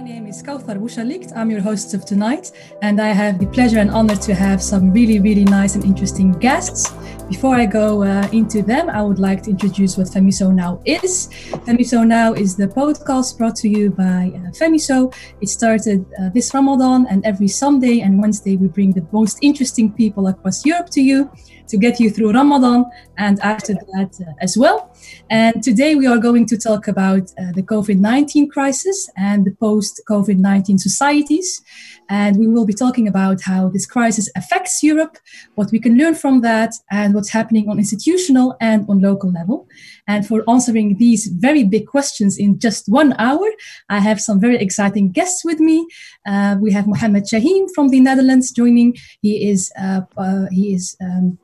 My name is Kauthar Bouchalikt. I'm your host of tonight, and I have the pleasure and honor to have some really, really nice and interesting guests. Before I go uh, into them, I would like to introduce what FEMYSO Now is. FEMYSO Now is the podcast brought to you by uh, FEMYSO. It started uh, this Ramadan, and every Sunday and Wednesday, we bring the most interesting people across Europe to you to get you through Ramadan and after that uh, as well. And today we are going to talk about uh, the COVID 19 crisis and the post COVID 19 societies. And we will be talking about how this crisis affects Europe, what we can learn from that, and what's happening on institutional and on local level. And for answering these very big questions in just one hour, I have some very exciting guests with me. Uh, we have Mohammed Chahim from the Netherlands joining. He is uh, uh, he is um,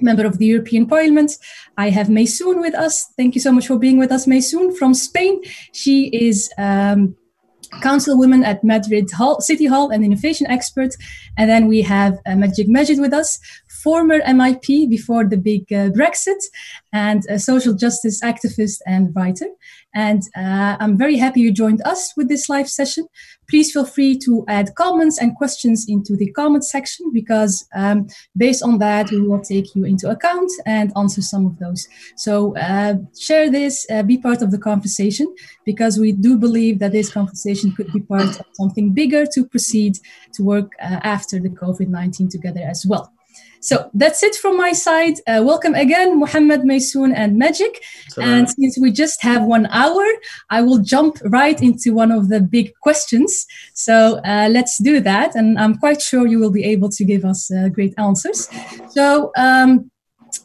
member of the European Parliament. I have Maysoon with us. Thank you so much for being with us, Maysoon from Spain. She is um, councilwoman at Madrid Hall, City Hall and innovation expert. And then we have uh, Magid Magid with us, former MEP before the big uh, Brexit, and a social justice activist and writer. And uh, I'm very happy you joined us with this live session. Please feel free to add comments and questions into the comment section because um, based on that, we will take you into account and answer some of those. So uh, share this, uh, be part of the conversation because we do believe that this conversation could be part of something bigger to proceed to work uh, after the COVID 19 together as well. So that's it from my side. Uh, welcome again, Mohammed Maysoon and Magid. And since we just have one hour, I will jump right into one of the big questions. So uh, let's do that. And I'm quite sure you will be able to give us uh, great answers. So, um,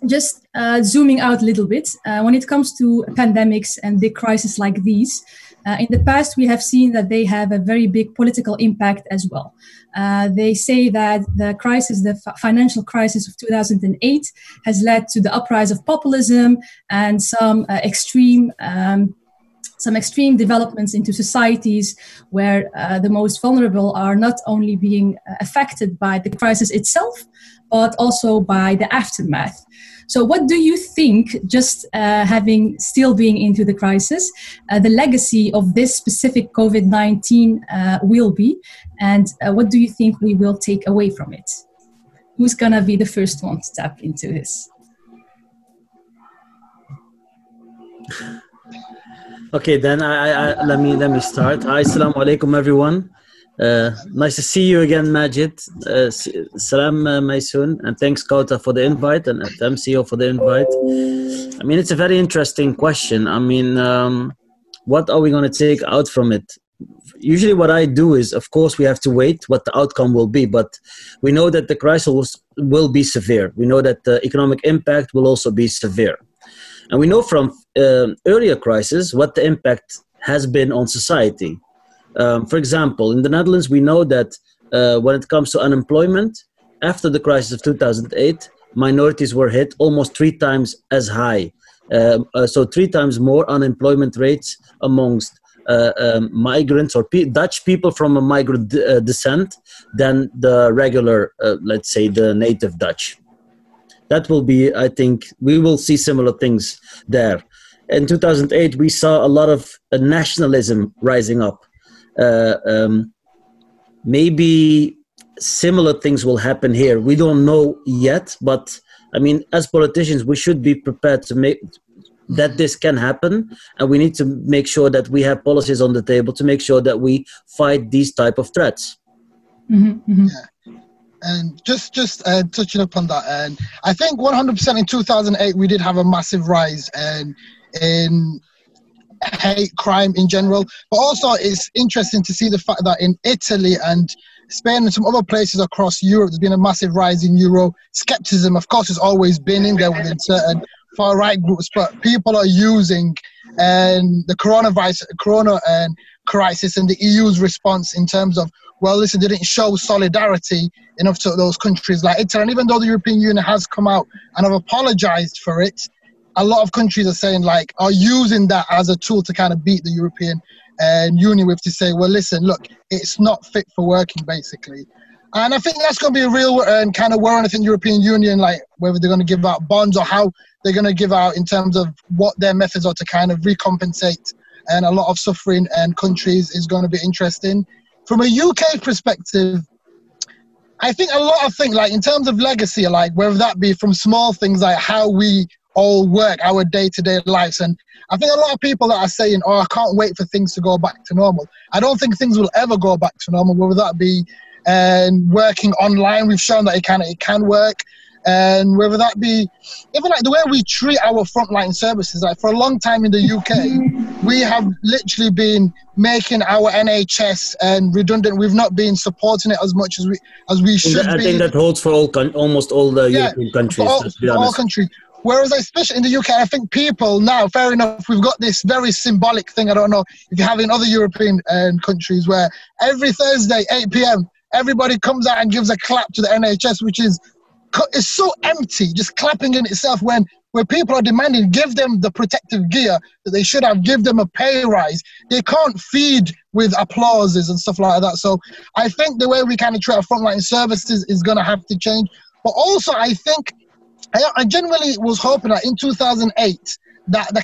just uh, zooming out a little bit, uh, when it comes to pandemics and big crises like these, uh, in the past, we have seen that they have a very big political impact as well. Uh, they say that the crisis, the f- financial crisis of 2008, has led to the uprise of populism and some uh, extreme. Um, some extreme developments into societies where uh, the most vulnerable are not only being uh, affected by the crisis itself, but also by the aftermath. So, what do you think, just uh, having still being into the crisis, uh, the legacy of this specific COVID 19 uh, will be? And uh, what do you think we will take away from it? Who's going to be the first one to tap into this? Okay, then I, I, let me let me start. Assalamu alaikum, everyone. Uh, nice to see you again, Magid. Uh, salam, uh, Maysoon, and thanks, Kauthar, for the invite, and MCO for the invite. I mean, it's a very interesting question. I mean, um, what are we going to take out from it? Usually, what I do is, of course, we have to wait what the outcome will be, but we know that the crisis will be severe. We know that the economic impact will also be severe. And we know from uh, earlier crises what the impact has been on society um, for example, in the Netherlands, we know that uh, when it comes to unemployment, after the crisis of 2008, minorities were hit almost three times as high. Um, uh, so, three times more unemployment rates amongst uh, um, migrants or P- Dutch people from a migrant d- uh, descent than the regular, uh, let's say, the native Dutch. That will be, I think, we will see similar things there. In 2008, we saw a lot of nationalism rising up uh, um, maybe similar things will happen here. We don't know yet, but I mean, as politicians, we should be prepared to make that this can happen, and we need to make sure that we have policies on the table to make sure that we fight these type of threats. Mm-hmm, mm-hmm. Yeah. And just just uh, touching upon that, and I think 100% in 2008 we did have a massive rise and in hate crime in general. But also, it's interesting to see the fact that in Italy and Spain and some other places across Europe, there's been a massive rise in Euro skepticism. Of course, it's always been in there within certain far right groups, but people are using um, the coronavirus, corona and crisis, and the EU's response in terms of well, listen, they didn't show solidarity enough to those countries like Italy. And even though the European Union has come out and have apologized for it, a lot of countries are saying like are using that as a tool to kind of beat the European uh, Union with to say, well, listen, look, it's not fit for working basically. And I think that's going to be a real uh, kind of worry. I think European Union, like whether they're going to give out bonds or how they're going to give out in terms of what their methods are to kind of recompensate and a lot of suffering and countries is going to be interesting. From a UK perspective, I think a lot of things, like in terms of legacy, like whether that be from small things like how we all work, our day to day lives. And I think a lot of people that are saying, oh, I can't wait for things to go back to normal. I don't think things will ever go back to normal, whether that be and working online. We've shown that it can it can work, and whether that be even like the way we treat our frontline services. Like for a long time in the UK, we have literally been making our NHS and um, redundant. We've not been supporting it as much as we as we should. I think that holds for all almost all the yeah, European countries. All, all countries. Whereas, especially in the UK, I think people now, fair enough, we've got this very symbolic thing. I don't know if you have in other European um, countries where every Thursday, 8 p.m., everybody comes out and gives a clap to the NHS, which is it's so empty, just clapping in itself when where people are demanding give them the protective gear that they should have, give them a pay rise. They can't feed with applauses and stuff like that. So I think the way we kind of treat our frontline services is going to have to change. But also, I think I, I genuinely was hoping that in 2008 that the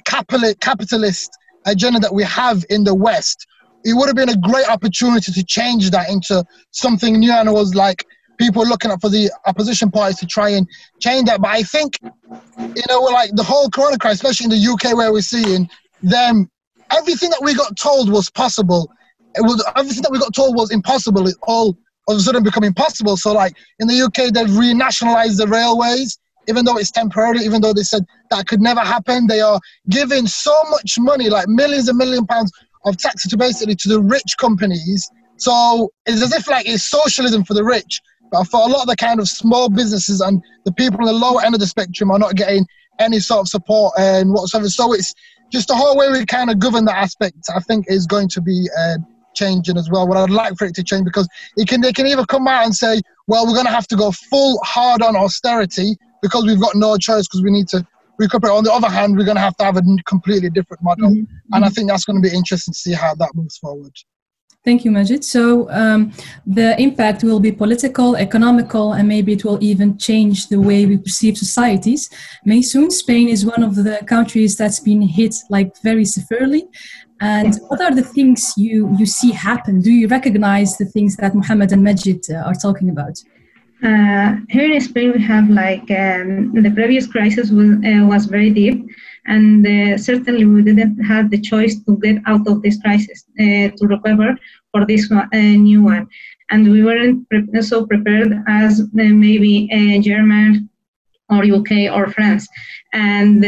capitalist agenda that we have in the West it would have been a great opportunity to change that into something new. And it was like people looking up for the opposition parties to try and change that. But I think, you know, like the whole corona crisis, especially in the UK where we're seeing them, everything that we got told was possible. It was everything that we got told was impossible. It all of a sudden become impossible. So like in the UK, they've renationalized the railways, even though it's temporary, even though they said that could never happen. They are giving so much money, like millions and million pounds of taxes to basically to the rich companies. So it's as if like it's socialism for the rich, but for a lot of the kind of small businesses and the people on the lower end of the spectrum are not getting any sort of support and whatsoever. So it's just the whole way we kind of govern that aspect. I think is going to be uh, changing as well. What I'd like for it to change because it can they can either come out and say, well, we're going to have to go full hard on austerity because we've got no choice because we need to recuperate. On the other hand, we're going to have to have a completely different model, mm-hmm. and I think that's going to be interesting to see how that moves forward. Thank you, Magid. So um, the impact will be political, economical, and maybe it will even change the way we perceive societies. Maysoon, Spain is one of the countries that's been hit like very severely. And what are the things you, you see happen? Do you recognize the things that Muhammad and Magid uh, are talking about? Uh, here in Spain, we have like um, the previous crisis was, uh, was very deep, and uh, certainly we didn't have the choice to get out of this crisis uh, to recover for this one, uh, new one. And we weren't pre- so prepared as uh, maybe German or UK or France. And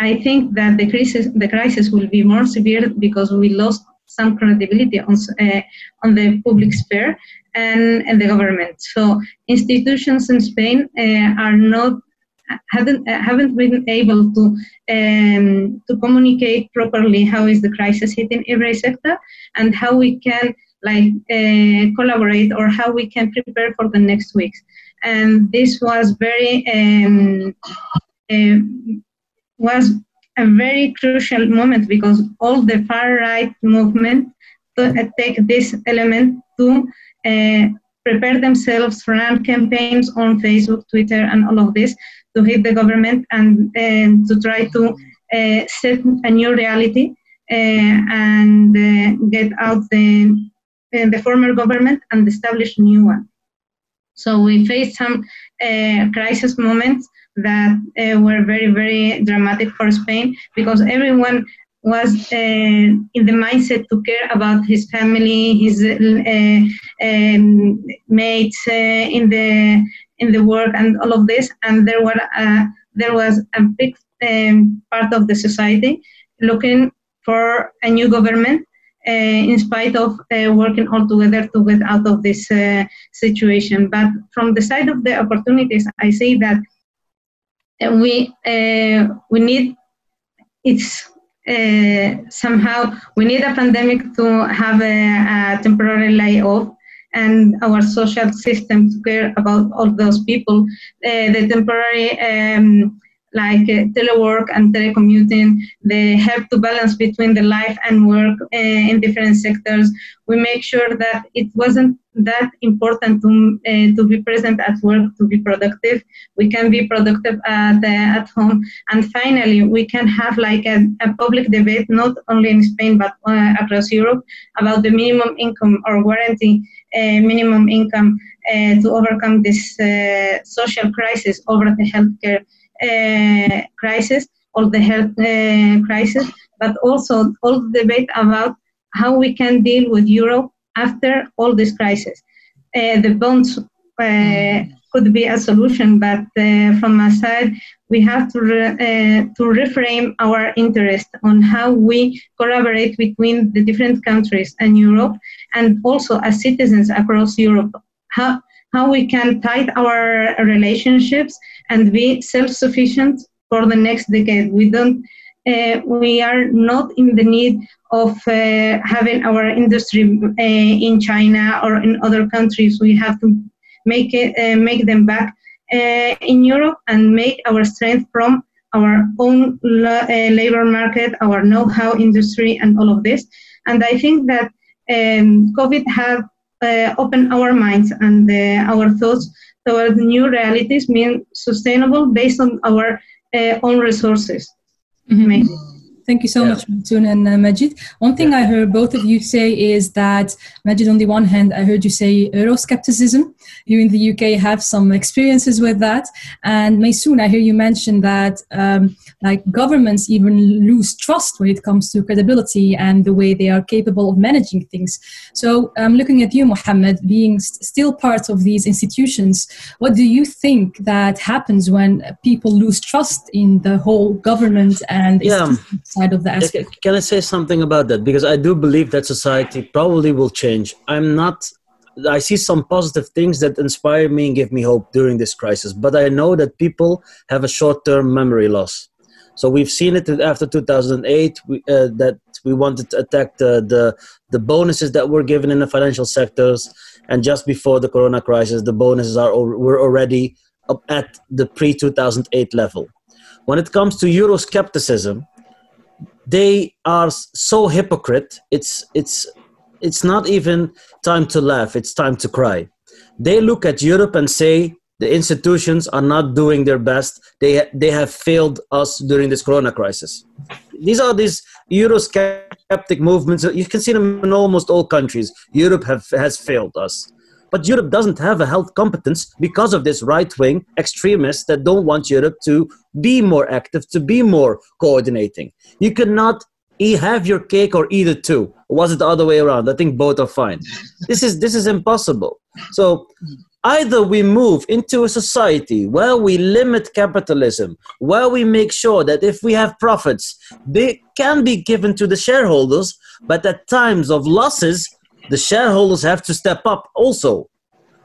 I think that the crisis, the crisis will be more severe because we lost some credibility on, uh, on the public sphere and, and the government. So institutions in Spain uh, are not haven't haven't been able to um, to communicate properly how is the crisis hitting every sector and how we can like uh, collaborate or how we can prepare for the next weeks. And this was very um, uh, was a very crucial moment because all the far right movement take this element to uh, prepare themselves, run campaigns on Facebook, Twitter, and all of this to hit the government and, and to try to uh, set a new reality uh, and uh, get out the, the former government and establish a new one. So we faced some uh, crisis moments that uh, were very, very dramatic for Spain because everyone was uh, in the mindset to care about his family, his uh, um, mates uh, in the in the work, and all of this. And there were uh, there was a big um, part of the society looking for a new government. Uh, in spite of uh, working all together to get out of this situation, but from the side of the opportunities, I say that we we need it's uh, somehow we need a pandemic to have a, a, temporary layoff and our social system to care about all those people. Uh, the temporary um, like uh, telework and telecommuting, the help to balance between the life and work uh, in different sectors. We make sure that it wasn't that important to, uh, to be present at work to be productive. We can be productive at, uh, at home. And finally, we can have like a, a public debate, not only in Spain, but uh, across Europe about the minimum income or guarantee uh, minimum income uh, to overcome this uh, social crisis over the healthcare crisis or the health crisis, but also all the debate about how we can deal with Europe after all this crisis. the bonds could be a solution, but uh, from my side, we have to, re, uh, to reframe our interest on how we collaborate between the different countries and Europe, and also as citizens across Europe, how, how we can tie our relationships and be self-sufficient for the next decade. We don't, uh, we are not in the need of uh, having our industry uh, in China or in other countries. We have to make it uh, make them back uh, in Europe and make our strength from our own la- uh, labor market, our know-how industry, and all of this. And I think that um, COVID has opened our minds and our thoughts towards new realities, being sustainable based on our uh, own resources. Mm-hmm. Thank you so yeah. much, Maysoon and uh, Magid. One thing yeah. I heard both of you say is that, Magid, on the one hand, I heard you say Euroscepticism. You in the UK have some experiences with that. And Maysoon, I hear you mention that um, like governments even lose trust when it comes to credibility and the way they are capable of managing things. So I'm um, looking at you, Mohammed, being st- still part of these institutions. What do you think that happens when people lose trust in the whole government and yeah side of the aspect. Can I say something about that? Because I do believe that society probably will change. I'm not. I see some positive things that inspire me and give me hope during this crisis, but I know that people have a short-term memory loss. So we've seen it after 2008 we, uh, that we wanted to attack the, the the bonuses that were given in the financial sectors, and just before the Corona crisis, the bonuses are were already up at the pre 2008 level. When it comes to Euroscepticism, they are so hypocrite it's it's it's not even time to laugh it's time to cry they look at europe and say the institutions are not doing their best they they have failed us during this corona crisis these are these eurosceptic movements you can see them in almost all countries europe have, has failed us but Europe doesn't have a health competence because of this right wing extremists that don't want Europe to be more active, to be more coordinating. You cannot have your cake or eat it too. Was it the other way around? I think both are fine. This is this is impossible. So either we move into a society where we limit capitalism, where we make sure that if we have profits, they can be given to the shareholders, but at times of losses, the shareholders have to step up also.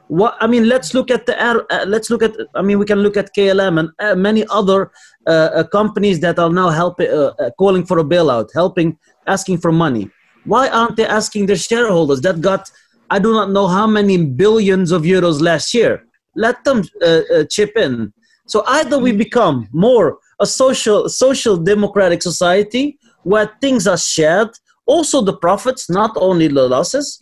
What i mean let's look at the uh, let's look at i mean we can look at klm and uh, many other uh, uh companies that are now helping uh, uh, calling for a bailout helping asking for money. Why aren't they asking their shareholders that got i do not know how many billions of euros last year let them uh, uh, chip in so either we mm. become more a social social democratic society where things are shared also the profits, not only the losses,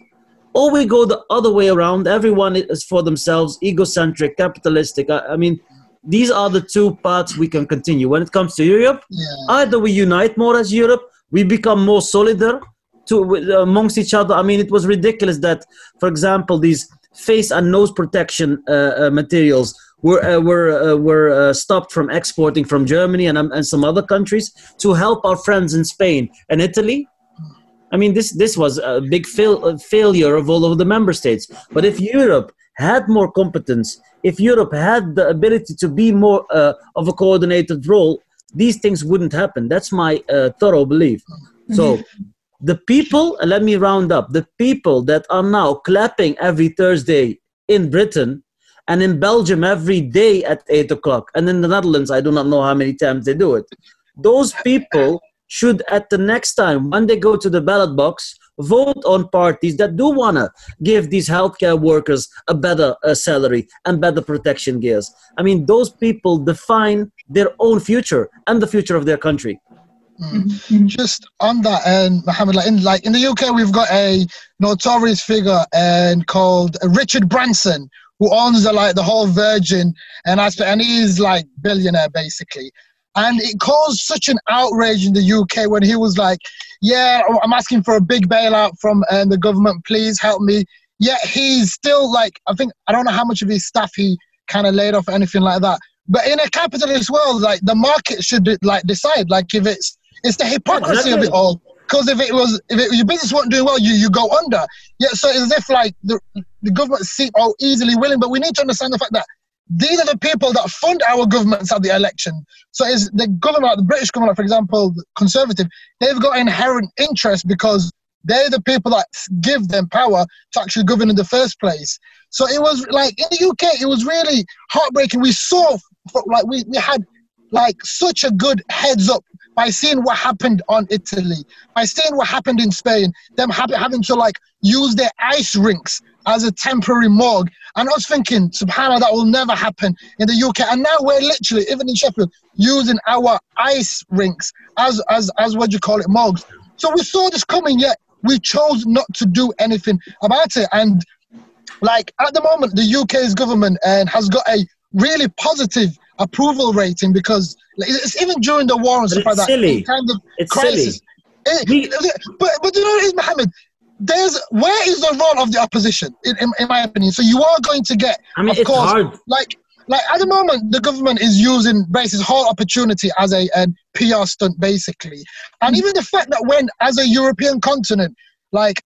or we go the other way around. Everyone is for themselves, egocentric, capitalistic. I, I mean, these are the two paths we can continue. When it comes to Europe, yeah. either we unite more as Europe, we become more solidar to amongst each other. I mean, it was ridiculous that, for example, these face and nose protection uh, uh, materials were uh, were uh, were uh, stopped from exporting from Germany and um, and some other countries to help our friends in Spain and Italy I mean, this this was a big fail, failure of all of the member states. But if Europe had more competence, if Europe had the ability to be more uh, of a coordinated role, these things wouldn't happen. That's my uh, thorough belief. So, the people, let me round up, the people that are now clapping every Thursday in Britain and in Belgium every day at 8 o'clock, and in the Netherlands, I do not know how many times they do it. Those people should at the next time when they go to the ballot box vote on parties that do want to give these healthcare workers a better uh, salary and better protection gears. I mean, those people define their own future and the future of their country. Mm. Just on that, and Mohammed, like in, like in the UK, we've got a notorious figure and called Richard Branson, who owns the, like the whole Virgin and aspect, and he's like billionaire basically. And it caused such an outrage in the UK when he was like, "Yeah, I'm asking for a big bailout from uh, the government. Please help me." Yet he's still like, I think I don't know how much of his staff he kind of laid off or anything like that. But in a capitalist world, like the market should like decide. Like if it's it's the hypocrisy of it all. Because if it was, if it, your business wasn't doing well, you, you go under. Yeah, so it's as if like the, the government seem all easily willing, but we need to understand the fact that these are the people that fund our governments at the election. So is the government, the British government, for example, the Conservative, they've got inherent interest because they're the people that give them power to actually govern in the first place. So it was like in the UK, it was really heartbreaking. We saw, like, we, we had like such a good heads up by seeing what happened on Italy, by seeing what happened in Spain, them having to like use their ice rinks as a temporary morgue. And I was thinking, subhanAllah, that will never happen in the UK. And now we're literally, even in Sheffield, using our ice rinks as, as, as what you call it, morgues. So we saw this coming, yet we chose not to do anything about it. And like at the moment, the UK's government and uh, has got a really positive approval rating because it's even during the war and stuff like that. Silly. Kind of it's crisis. silly. It, but but you know what it is, Mohammed? There's where is the role of the opposition in, in, in my opinion? So you are going to get, I mean, of it's course, hard. like like at the moment the government is using this whole opportunity as a, a PR stunt basically, and even the fact that when as a European continent, like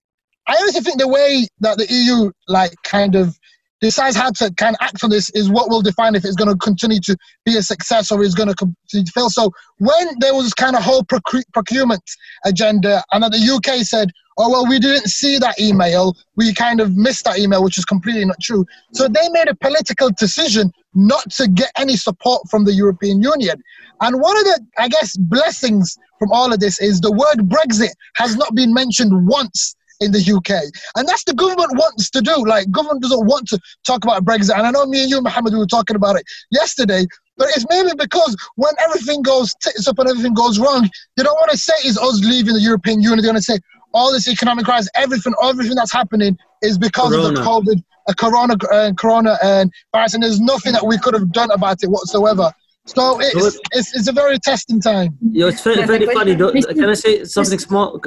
I honestly think the way that the EU like kind of decides how to kind of act on this is what will define if it's going to continue to be a success or is going to continue to fail. So when there was kind of whole procurement agenda and then the UK said, oh, well, we didn't see that email, we kind of missed that email, which is completely not true. So they made a political decision not to get any support from the European Union. And one of the, I guess, blessings from all of this is the word Brexit has not been mentioned once in the UK. And that's the government wants to do. Like, government doesn't want to talk about Brexit. And I know me and you, Mohammed, we were talking about it yesterday. But it's maybe because when everything goes tits up and everything goes wrong, they don't want to say it's us leaving the European Union. They want to say all this economic crisis, everything, everything that's happening is because corona. of the COVID, a corona, uh, corona and virus, and there's nothing that we could have done about it whatsoever. So it's, it's, it's a very testing time. Yeah, it's very, very funny. Can I say something small?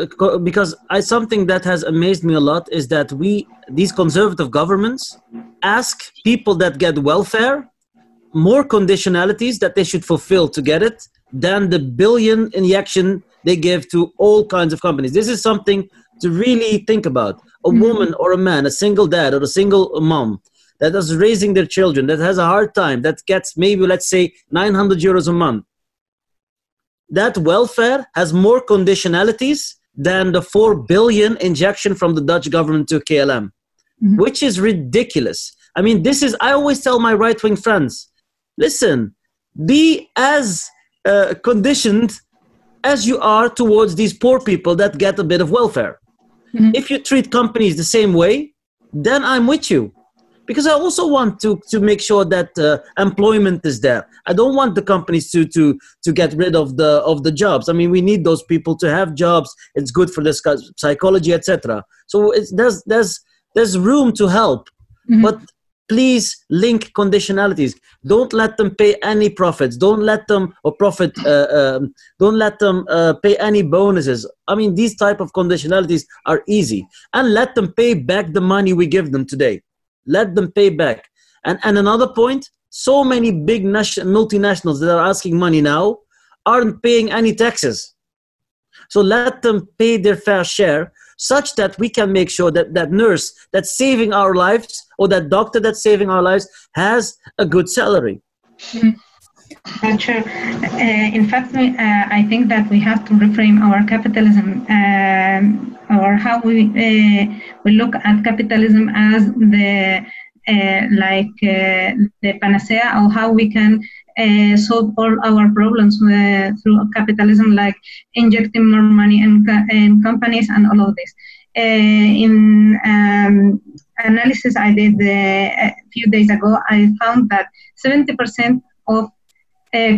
Because I something that has amazed me a lot is that we these conservative governments ask people that get welfare more conditionalities that they should fulfill to get it than the billion injection they give to all kinds of companies. This is something to really think about. A mm-hmm. woman or a man, a single dad or a single mom that is raising their children, that has a hard time, that gets maybe, let's say, 900 euros a month, that welfare has more conditionalities than the 4 billion injection from the Dutch government to KLM, mm-hmm. which is ridiculous. I mean, this is, I always tell my right wing friends listen, be as uh, conditioned as you are towards these poor people that get a bit of welfare. Mm-hmm. If you treat companies the same way, then I'm with you because I also want to to make sure that uh, employment is there. I don't want the companies to to to get rid of the of the jobs. I mean, we need those people to have jobs. It's good for the psychology, etc. So it's, there's there's there's room to help, mm-hmm. but please link conditionalities. Don't let them pay any profits. Don't let them or profit. Uh, um, don't let them uh, pay any bonuses. I mean, these type of conditionalities are easy, and let them pay back the money we give them today let them pay back. And, and another point, so many big multinationals that are asking money now aren't paying any taxes. So let them pay their fair share such that we can make sure that that nurse that's saving our lives or that doctor that's saving our lives has a good salary. Mm-hmm. True. Uh, in fact, uh, I think that we have to reframe our capitalism um, or how we uh, we look at capitalism as the uh, like uh, the panacea or how we can uh, solve all our problems through capitalism, like injecting more money in, in companies and all of this. in um, analysis I did uh, a few days ago, I found that 70% of uh,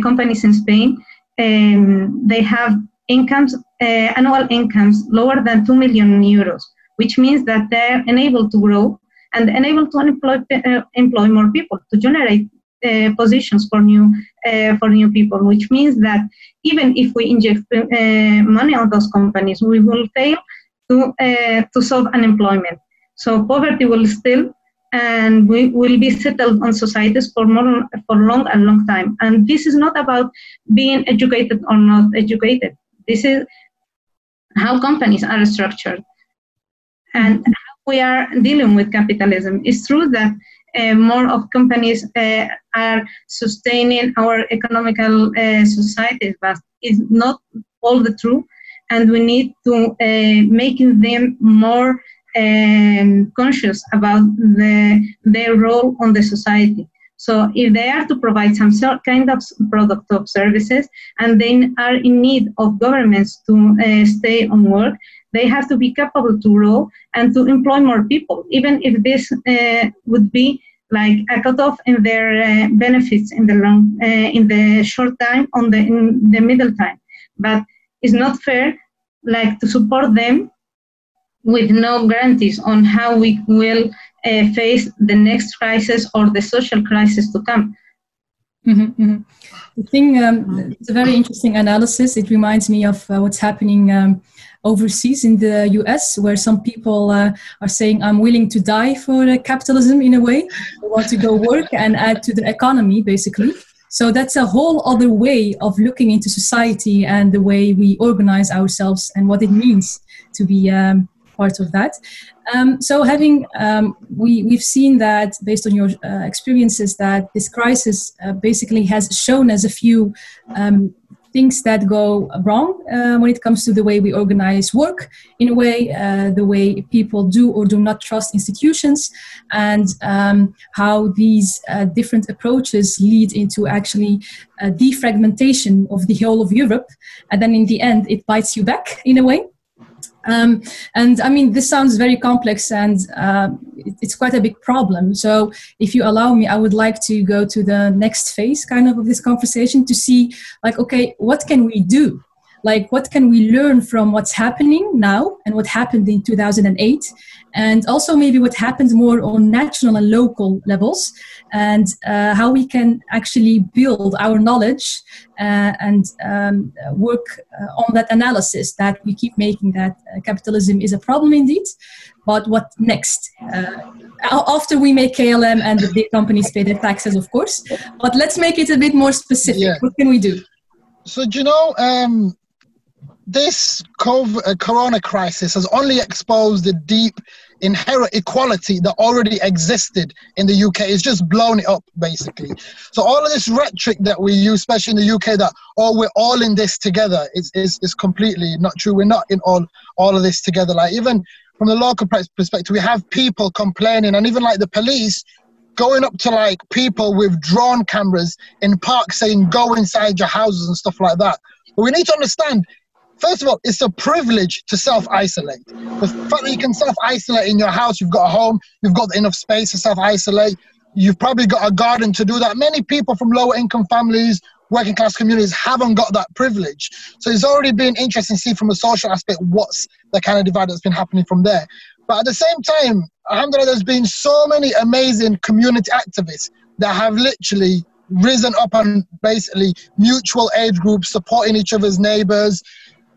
companies in Spain um, they have incomes, uh, annual incomes lower than 2 million euros, which means that they're unable to grow and unable to employ, uh, employ more people to generate uh, positions for new uh, for new people, which means that even if we inject uh, money on those companies, we will fail to to solve unemployment. So poverty will still and we will be settled on societies for more for long and long time. And this is not about being educated or not educated. This is how companies are structured and how we are dealing with capitalism. It's true that uh, more of companies uh, are sustaining our economical uh, societies, but it's not all the true. And we need to uh, making them more um, conscious about the, their role on the society. So if they are to provide some kind of product or services and they are in need of governments to uh, stay on work, they have to be capable to grow and to employ more people, even if this uh, would be like a cutoff in their uh, benefits in the long, uh, in the short time, on the in the middle time. But it's not fair, like to support them with no guarantees on how we will uh, face the next crisis or the social crisis to come. Mm-hmm, mm-hmm. I think um, it's a very interesting analysis. It reminds me of uh, what's happening um, overseas in the US, where some people uh, are saying, I'm willing to die for uh, capitalism in a way. I want to go work and add to the economy, basically. So that's a whole other way of looking into society and the way we organize ourselves and what it means to be um, part of that. Um, so having um, we we've seen that based on your uh, experiences that this crisis uh, basically has shown us a few um, things that go wrong uh, when it comes to the way we organize work in a way uh, the way people do or do not trust institutions and um, how these uh, different approaches lead into actually defragmentation of the whole of europe and then in the end it bites you back in a way um, and I mean, this sounds very complex and uh, it's quite a big problem. So, if you allow me, I would like to go to the next phase kind of of this conversation to see, like, okay, what can we do? Like, what can we learn from what's happening now and what happened in 2008? And also, maybe what happens more on national and local levels, and uh, how we can actually build our knowledge uh, and um, work uh, on that analysis that we keep making that uh, capitalism is a problem indeed. But what next? Uh, after we make KLM and the big companies pay their taxes, of course. But let's make it a bit more specific. Yeah. What can we do? So, do you know, um, this COVID, uh, corona crisis has only exposed the deep inherent equality that already existed in the UK. It's just blown it up, basically. So all of this rhetoric that we use, especially in the UK, that oh we're all in this together, is is, is completely not true. We're not in all all of this together. Like even from the local perspective, we have people complaining, and even like the police going up to like people with drone cameras in parks saying go inside your houses and stuff like that. But we need to understand First of all, it's a privilege to self isolate. The fact that you can self isolate in your house, you've got a home, you've got enough space to self isolate, you've probably got a garden to do that. Many people from lower income families, working class communities haven't got that privilege. So it's already been interesting to see from a social aspect what's the kind of divide that's been happening from there. But at the same time, alhamdulillah, there's been so many amazing community activists that have literally risen up and basically mutual aid groups supporting each other's neighbors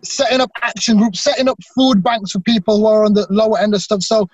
setting up action groups, setting up food banks for people who are on the lower end of stuff. So,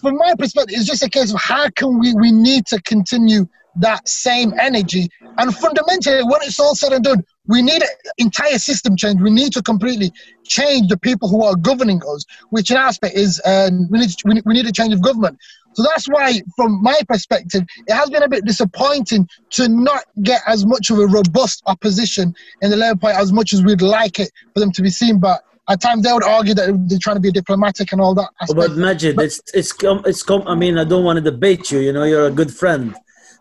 from my perspective, it's just a case of how can we we need to continue that same energy. And fundamentally, when it's all said and done, we need an entire system change. We need to completely change the people who are governing us, which in aspect is um, we, need to, we need a change of government. So that's why, from my perspective, it has been a bit disappointing to not get as much of a robust opposition in the Labour Party as much as we'd like it for them to be seen. But at times they would argue that they're trying to be diplomatic and all that. Aspect. But Magid, but, it's it's it's I mean, I don't want to debate you. You know, you're a good friend,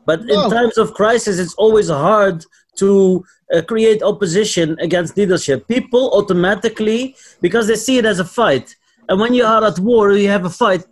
but no. in times of crisis, it's always hard to uh, create opposition against leadership. People automatically, because they see it as a fight, and when you are at war, you have a fight.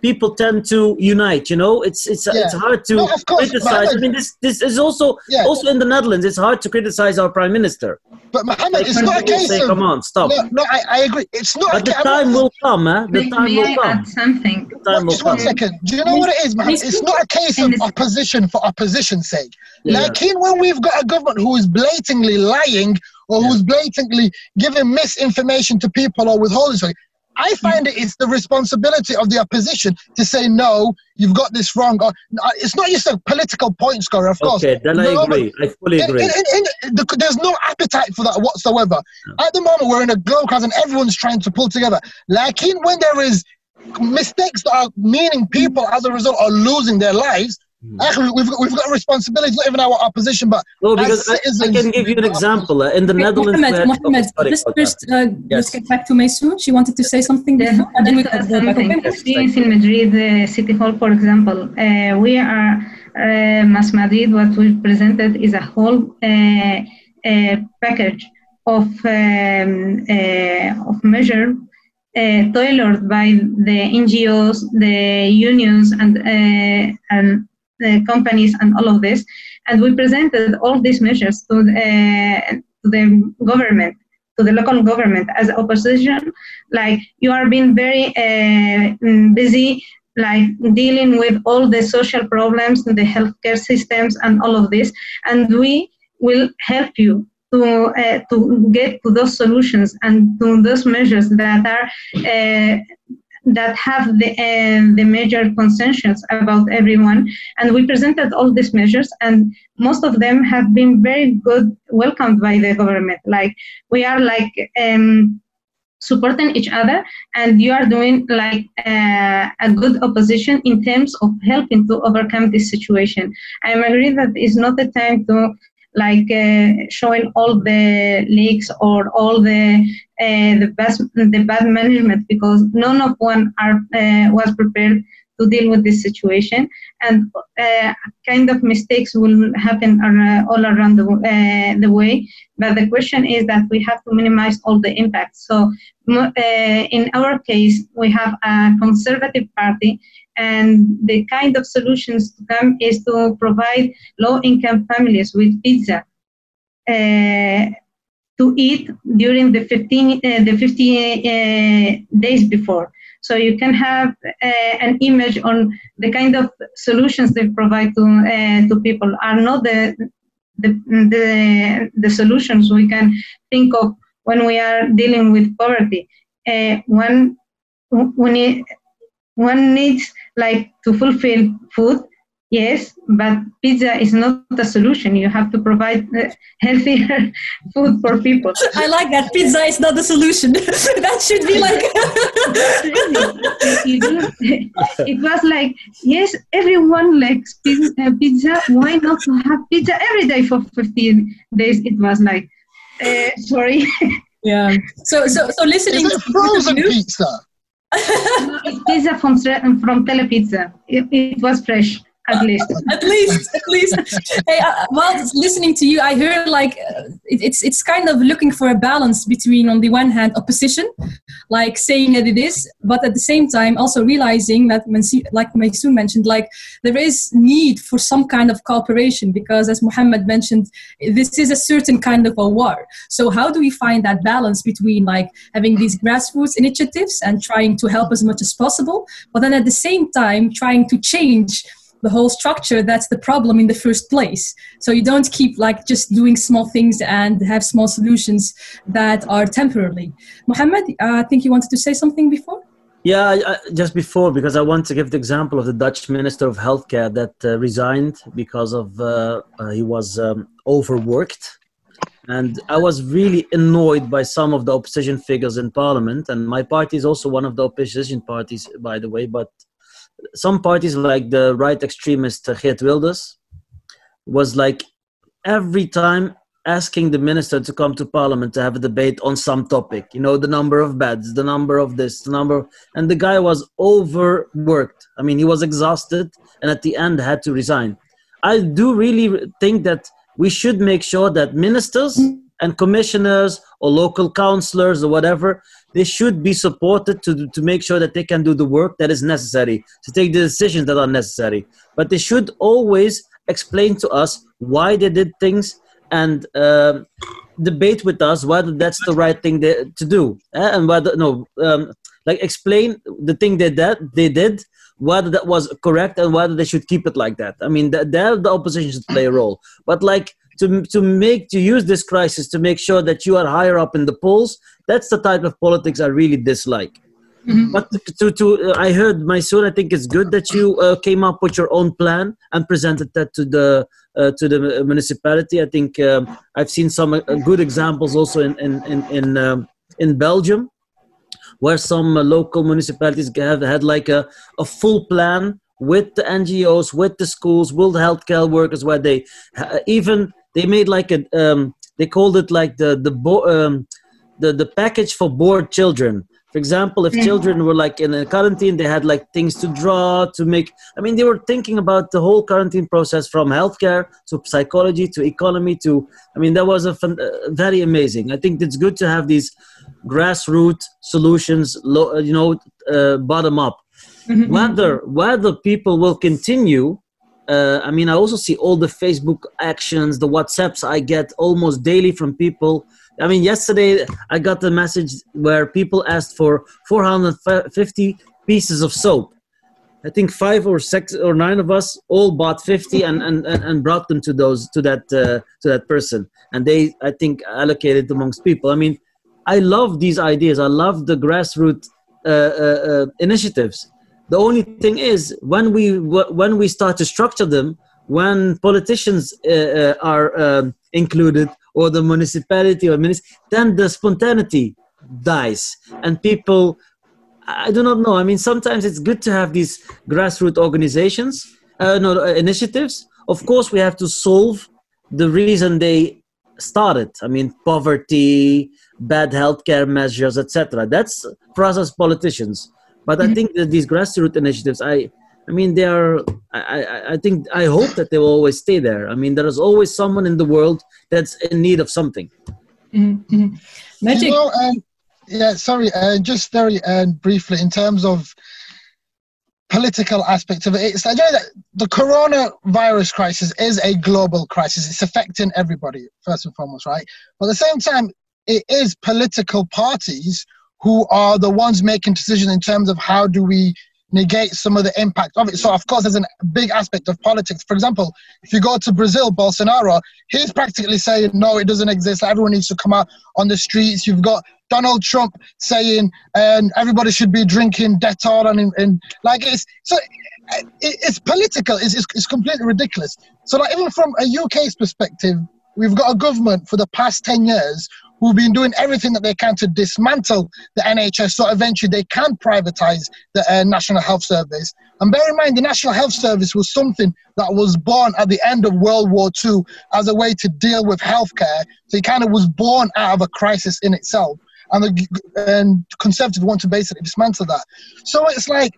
People tend to unite. You know, it's it's Yeah. it's hard to No, course, criticize. I mean, this this is also Yeah. also in the Netherlands. It's hard to criticize our prime minister. But Mohammed, Like, it's not a case say, of. "Come on, stop." No, no, I, I agree. It's not. But a the ca- I'm time will come, eh? The May, time may will I come. add something? The time will Just one come. second. Do you know what it is, Mohammed? It's not a case of opposition for opposition's sake. Yeah. Like in when we've got a government who is blatantly lying or who's blatantly giving misinformation to people or withholding something. I find it it's the responsibility of the opposition to say no, you've got this wrong. Or it's not just a political point scorer, of course. Okay, then I No, but agree. I fully agree. in- in- in- the- there's no appetite for that whatsoever. At the moment, we're in a global crisis and everyone's trying to pull together. Like in when there is mistakes that are meaning people as a result are losing their lives. Hmm. Actually, we've got, we've got a responsibility, not even our opposition, but No, as because I, I can give you an example. Uh, in the Wait, Netherlands, Mohammed, we had- Mohammed, sorry let's first uh, Yes. let's get back to Maysoon. She wanted to say something Just, before, and then we just can go back. something. Okay? Experience in Madrid uh, City Hall, for example, uh, we are uh, Mas Madrid. What we presented is a whole uh, uh, package of um, uh, of measure uh, tailored by the NGOs, the unions, and uh, and companies, and all of this. And we presented all these measures to the, to the government, to the local government as opposition. Like you are being very uh, busy, like dealing with all the social problems, the healthcare systems, and all of this. And we will help you to uh, to get to those solutions and to those measures that are uh, that have the uh, the major consensus about everyone and we presented all these measures and most of them have been very good welcomed by the government. Like we are like um, supporting each other and you are doing like uh, a good opposition in terms of helping to overcome this situation. I agree that it's not the time to like uh, showing all the leaks or all the uh, the bad the bad management because none of one are uh, was prepared to deal with this situation. And uh, kind of mistakes will happen all around the, uh, the way. But the question is that we have to minimize all the impacts so in our case we have a conservative party and the kind of solutions to come is to provide low-income families with pizza uh, to eat during the 15 uh, the 50 uh, days before. So you can have uh, an image on the kind of solutions they provide to uh, to people. Are not the, the the the solutions we can think of when we are dealing with poverty. Uh, one one one needs like to fulfill food yes but pizza is not the solution you have to provide uh, healthier food for people I like that. Pizza is not the solution. that should be like. It was like yes everyone likes pi- uh, pizza why not have pizza every day for 15 days it was like uh, sorry yeah. So so so listening is to it the both of frozen you- pizza? from from telepizza it, it was fresh at least. At least at least. Hey uh, while listening to you i heard like uh, it, it's it's kind of looking for a balance between on the one hand opposition like saying that it is but at the same time also realizing that like Maysoon mentioned like there is need for some kind of cooperation because as Muhammad mentioned this is a certain kind of a war. So how do we find that balance between like having these grassroots initiatives and trying to help as much as possible but then at the same time trying to change the whole structure that's the problem in the first place. So you don't keep like just doing small things and have small solutions that are temporarily. Mohammed, uh, i think you wanted to say something before? Yeah, I, just before, because I want to give the example of the Dutch Minister of Healthcare that uh, resigned because of uh, uh, he was um, overworked, and I was really annoyed by some of the opposition figures in Parliament, and my party is also one of the opposition parties, by the way. But some parties, like the right extremist uh, Geert Wilders, was like every time asking the minister to come to parliament to have a debate on some topic you know the number of beds the number of this the number and the guy was overworked. I mean he was exhausted and at the end had to resign. I do really think that we should make sure that ministers and commissioners or local councillors or whatever, they should be supported to, to make sure that they can do the work that is necessary, to take the decisions that are necessary. But they should always explain to us why they did things and um, debate with us whether that's the right thing they, to do eh? and whether no um, like explain the thing they did they did whether that was correct and whether they should keep it like that i mean there the opposition should play a role but like to, to make to use this crisis to make sure that you are higher up in the polls that's the type of politics i really dislike Mm-hmm. But to, to uh, I heard Maysoon. I think it's good that you uh, came up with your own plan and presented that to the uh, to the municipality. I think um, I've seen some uh, good examples also in in in in, um, in Belgium, where some uh, local municipalities have had like a, a full plan with the NGOs, with the schools, with the healthcare workers, where they even they made like a um, they called it like the the bo- um, the the package for bored children for example, if children were like in a quarantine, they had like things to draw to make. I mean, they were thinking about the whole quarantine process from healthcare to psychology to economy to. I mean, that was a fun, uh, very amazing. I think it's good to have these grassroots solutions, lo, uh, you know, uh, bottom up. Mm-hmm. Whether whether people will continue uh, I mean, I also see all the Facebook actions, the WhatsApps I get almost daily from people I mean, yesterday I got a message where people asked for 450 pieces of soap. I think five or six or nine of us all bought 50 and, and, and brought them to those to that uh, to that person, and they I think allocated amongst people. I mean, I love these ideas. I love the grassroots uh, uh, uh initiatives. The only thing is when we when we start to structure them, when politicians uh, uh, are um, included or the municipality or ministry, then the spontaneity dies. And people i do not know. I mean sometimes it's good to have these grassroots organizations uh, no uh, initiatives. Of course we have to solve the reason they started. I mean poverty bad healthcare measures etc that's for us as politicians but mm-hmm. i think that these grassroots initiatives i I mean, they are. I, I think I hope that they will always stay there. I mean, there is always someone in the world that's in need of something. Mm-hmm. Magid. You know, um, yeah, sorry, uh, just very uh, briefly in terms of political aspect of it. It's I know that the coronavirus crisis is a global crisis. It's affecting everybody first and foremost, right? But at the same time, it is political parties who are the ones making decisions in terms of how do we negate some of the impact of it. So, of course, there's a big aspect of politics. For example, if you go to Brazil, Bolsonaro, he's practically saying, no, it doesn't exist. Everyone needs to come out on the streets. You've got Donald Trump saying, and everybody should be drinking Dettol and, and like it's so it, it's political. It's, it's, it's completely ridiculous. So, like even from a UK's perspective, we've got a government for the past 10 years who've been doing everything that they can to dismantle the NHS so eventually they can privatize the uh, National Health Service. And bear in mind, the National Health Service was something that was born at the end of World War II as a way to deal with healthcare. So it kind of was born out of a crisis in itself. And the and Conservatives want to basically dismantle that. So it's like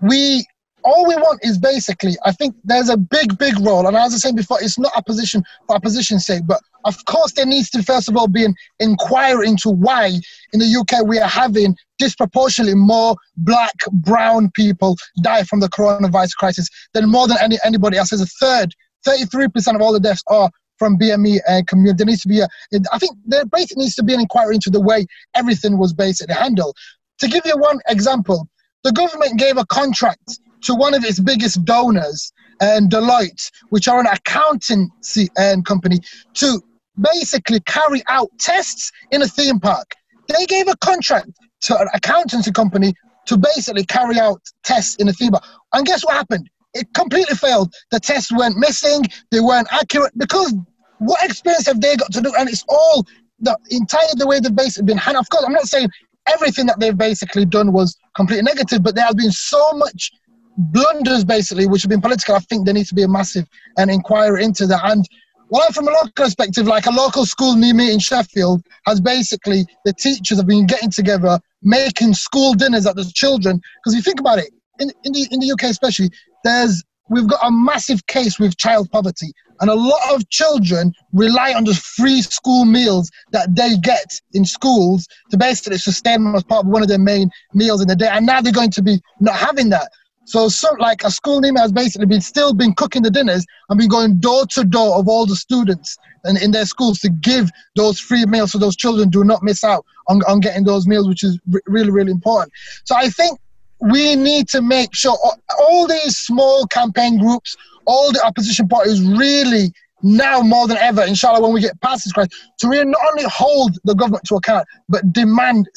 we all we want is basically, I think there's a big, big role. And as I said before, it's not a position for a position's sake, but of course there needs to first of all be an inquiry into why in the UK we are having disproportionately more black, brown people die from the coronavirus crisis than more than any, anybody else. There's a third, 33% of all the deaths are from BME and uh, community. There needs to be a, I think there basically needs to be an inquiry into the way everything was basically handled. To give you one example, the government gave a contract to one of its biggest donors, and Deloitte, which are an accountancy and company, to basically carry out tests in a theme park. They gave a contract to an accountancy company to basically carry out tests in a theme park. And guess what happened? It completely failed. The tests went missing, they weren't accurate because what experience have they got to do? And it's all the entire the way they've basically been handled. Of course, I'm not saying everything that they've basically done was completely negative, but there has been so much blunders basically, which have been political. I think there needs to be a massive an inquiry into that. And well, from a local perspective, like a local school near me in Sheffield has basically the teachers have been getting together, making school dinners at the children. Because you think about it, in, in the in the UK especially, there's we've got a massive case with child poverty. And a lot of children rely on the free school meals that they get in schools to basically sustain them as part of one of their main meals in the day. And now they're going to be not having that. So, so like a school name has basically been still been cooking the dinners and been going door to door of all the students and in their schools to give those free meals so those children do not miss out on, on getting those meals, which is really, really important. So I think we need to make sure all these small campaign groups, all the opposition parties really now more than ever, inshallah, when we get past this crisis, to really not only hold the government to account, but demand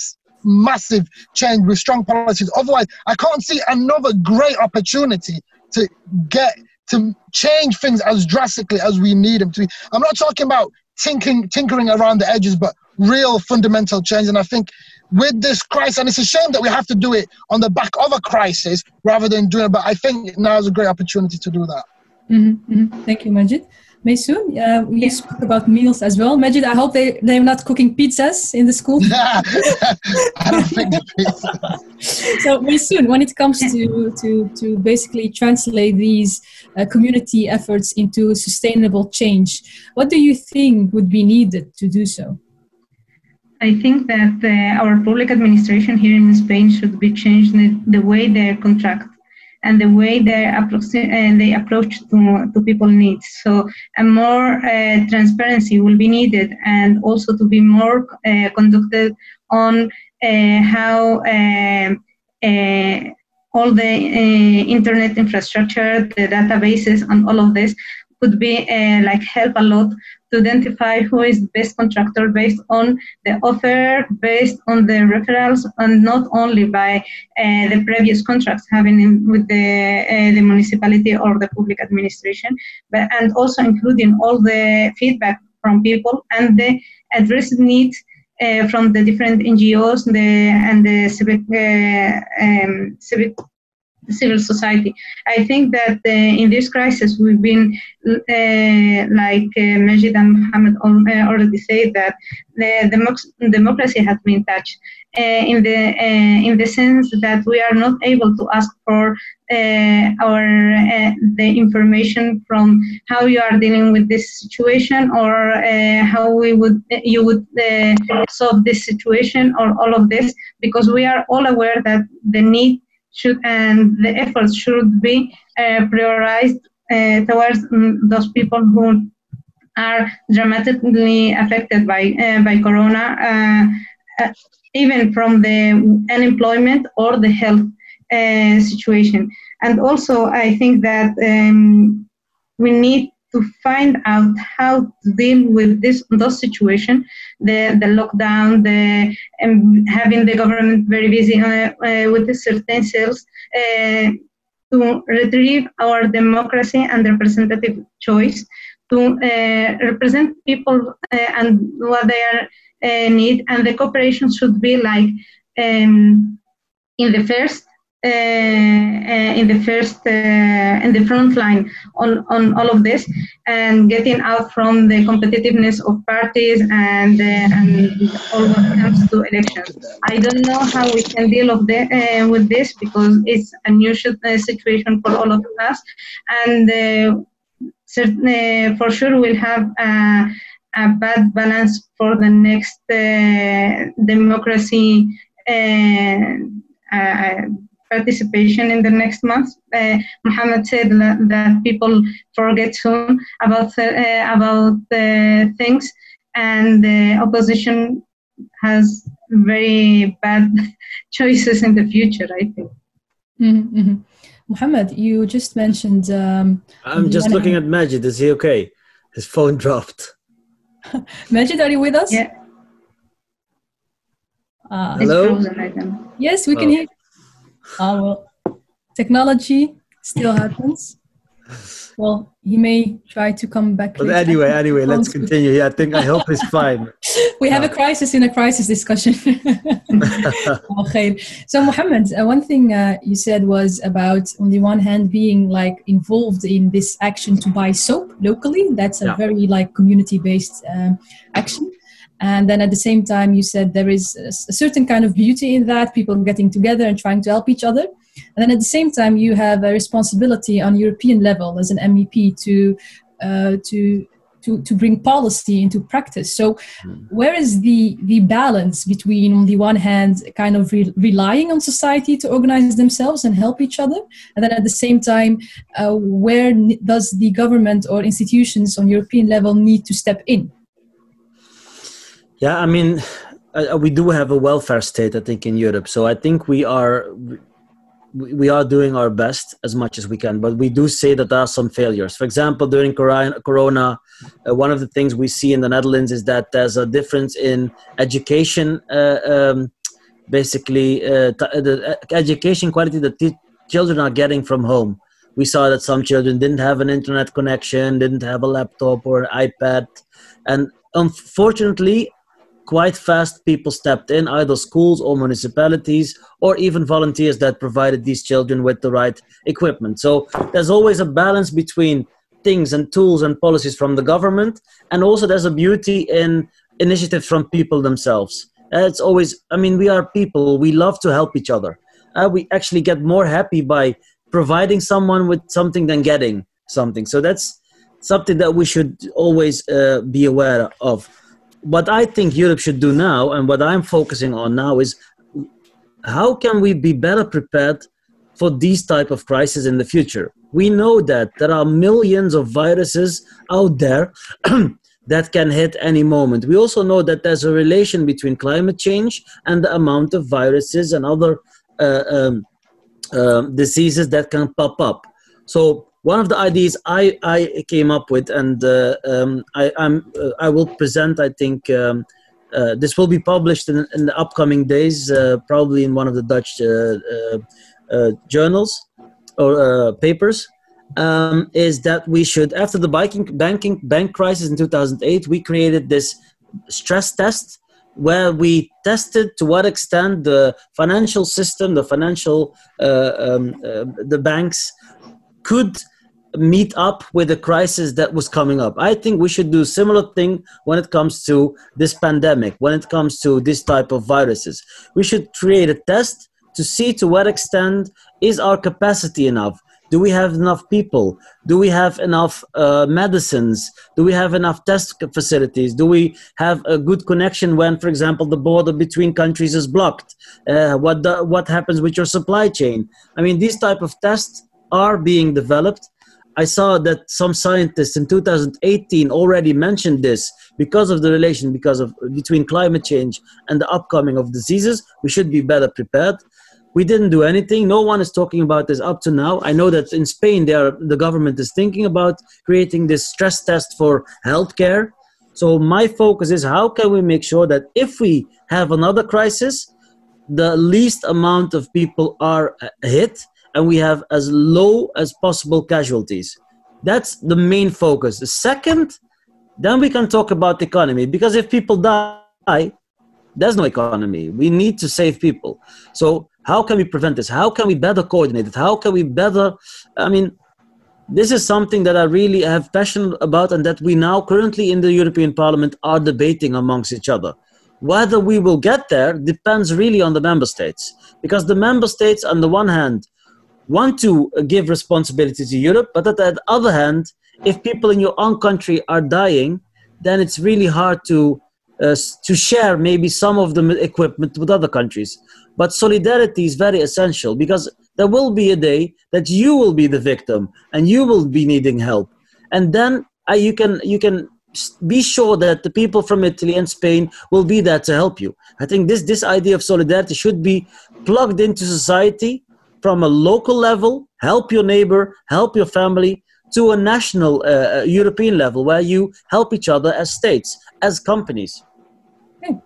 massive change with strong policies. Otherwise, I can't see another great opportunity to get to change things as drastically as we need them to be. I'm not talking about tinkering, tinkering around the edges, but real fundamental change. And I think with this crisis, and it's a shame that we have to do it on the back of a crisis rather than doing it, but I think now is a great opportunity to do that. Mm-hmm, mm-hmm. Thank you, Magid. Maysoon, uh, we yeah. spoke about meals as well. Magid, I hope they, they're not cooking pizzas in the school. I don't think the pizza. so, Maysoon, when it comes to, to, to basically translate these uh, community efforts into sustainable change, what do you think would be needed to do so? I think that uh, our public administration here in Spain should be changed the, the way they contract and the way they approach, uh, they approach to, to people needs. So a more uh, transparency will be needed and also to be more uh, conducted on uh, how um, uh, all the uh, internet infrastructure, the databases and all of this could be like help a lot to identify who is the best contractor based on the offer, based on the referrals, and not only by uh, the previous contracts having in, with the, uh, the municipality or the public administration, but and also including all the feedback from people and the addressed needs uh, from the different NGOs the, and the civic, uh, um, civic civil society. I think that uh, in this crisis we've been, uh, like uh, Magid and Mohammed uh, already said, that the democ- democracy has been touched uh, in the uh, in the sense that we are not able to ask for our the information from how you are dealing with this situation or how we would you would solve this situation or all of this because we are all aware that the need should and the efforts should be uh, prioritized uh, towards um, those people who are dramatically affected by uh, by corona, uh, uh, even from the unemployment or the health situation. And also, I think that um, we need to find out how to deal with this those situations, the the lockdown, the um, having the government very busy uh, uh, with the certain cells uh, to retrieve our democracy and representative choice to uh, represent people uh, and what they are, uh, need, and the cooperation should be like um, in the first in the first uh, in the front line on, on all of this and getting out from the competitiveness of parties and, and all what comes to elections. I don't know how we can deal of the, with this because it's a new situation for all of us and certainly for sure we'll have a, a bad balance for the next uh, democracy uh, uh, participation in the next month. Uh, Mohammed said that, that, people forget soon about uh, about things, and the opposition has very bad choices in the future. I think. Mm-hmm, mm-hmm. Mohammed, you just mentioned. Um, I'm just looking at Magid. Is he okay? His phone dropped. Magid, are you with us? Yeah. Uh, Hello. Yes, we can oh. hear. Uh, well, technology still happens. Well, he may try to come back. But anyway, anyway, let's continue. Yeah, I think I hope he's fine. we have a crisis in a crisis discussion. So, Mohammed, uh, one thing uh, you said was about, on the one hand, being like involved in this action to buy soap locally. That's a yeah. very like community-based um, action. And then at the same time, you said there is a certain kind of beauty in that, people getting together and trying to help each other. And then at the same time, you have a responsibility on European level as an MEP to uh, to to, to bring policy into practice. So, mm. where is the the balance between, on the one hand, kind of re- relying on society to organize themselves and help each other, and then at the same time, uh, where n- does the government or institutions on European level need to step in? Yeah, I mean, uh, we do have a welfare state, I think, in Europe. So I think we are we are doing our best as much as we can, but we do say that there are some failures. For example, during Corona, uh, one of the things we see in the Netherlands is that there's a difference in education, uh, um, basically, uh, t- the uh, education quality that children are getting from home. We saw that some children didn't have an internet connection, didn't have a laptop or an iPad. And unfortunately, quite fast people stepped in, either schools or municipalities, or even volunteers that provided these children with the right equipment. So there's always a balance between things and tools and policies from the government, and also there's a beauty in initiatives from people themselves. It's always, I mean, we are people, we love to help each other. Uh, we actually get more happy by providing someone with something than getting something. So that's something that we should always uh, be aware of what I think Europe should do now, and what I'm focusing on now, is how can we be better prepared for these type of crises in the future? We know that there are millions of viruses out there that can hit any moment. We also know that there's a relation between climate change and the amount of viruses and other uh, um, uh, diseases that can pop up. So one of the ideas I, I came up with, and uh, um, I, am uh, I will present. I think um, uh, this will be published in, in the upcoming days, uh, probably in one of the Dutch uh, uh, journals or papers. Um, is that we should, after the banking banking bank crisis in 2008, we created this stress test where we tested to what extent the financial system, the financial, um, the banks could meet up with the crisis that was coming up. I think we should do similar thing when it comes to this pandemic, when it comes to this type of viruses. We should create a test to see to what extent is our capacity enough. Do we have enough people? Do we have enough uh, medicines? Do we have enough test facilities? Do we have a good connection when, for example, the border between countries is blocked? Uh, what the, what happens with your supply chain? I mean, these type of tests are being developed I saw that some scientists in 2018 already mentioned this because of the relation because of between climate change and the upcoming of diseases. We should be better prepared. We didn't do anything. No one is talking about this up to now. I know that in Spain, are, the government is thinking about creating this stress test for healthcare. So my focus is how can we make sure that if we have another crisis, the least amount of people are uh, hit and we have as low as possible casualties. That's the main focus. The second, then we can talk about the economy because if people die, there's no economy. We need to save people. So how can we prevent this? How can we better coordinate it? How can we better? I mean, this is something that I really have passion about, and that we now currently in the European Parliament are debating amongst each other. Whether we will get there depends really on the member states, because the member states, on the one hand, want to give responsibility to Europe, but at the other hand, if people in your own country are dying, then it's really hard to uh, to share maybe some of the equipment with other countries. But solidarity is very essential because there will be a day that you will be the victim and you will be needing help, and then uh, you can you can be sure that the people from Italy and Spain will be there to help you. I think this this idea of solidarity should be plugged into society from a local level, help your neighbor, help your family, to a national uh, uh, European level where you help each other as states, as companies. Okay.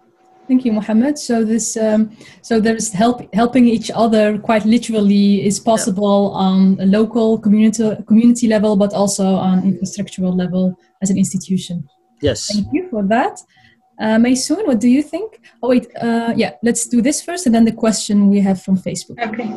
Thank you, Mohammed. So this, um, so there's help helping each other quite literally is possible yeah. on a local community community level, but also on infrastructural level as an institution. Yes. Thank you for that. Uh, Maysoon, what do you think? Oh, wait, uh, yeah, let's do this first and then the question we have from Facebook. Okay.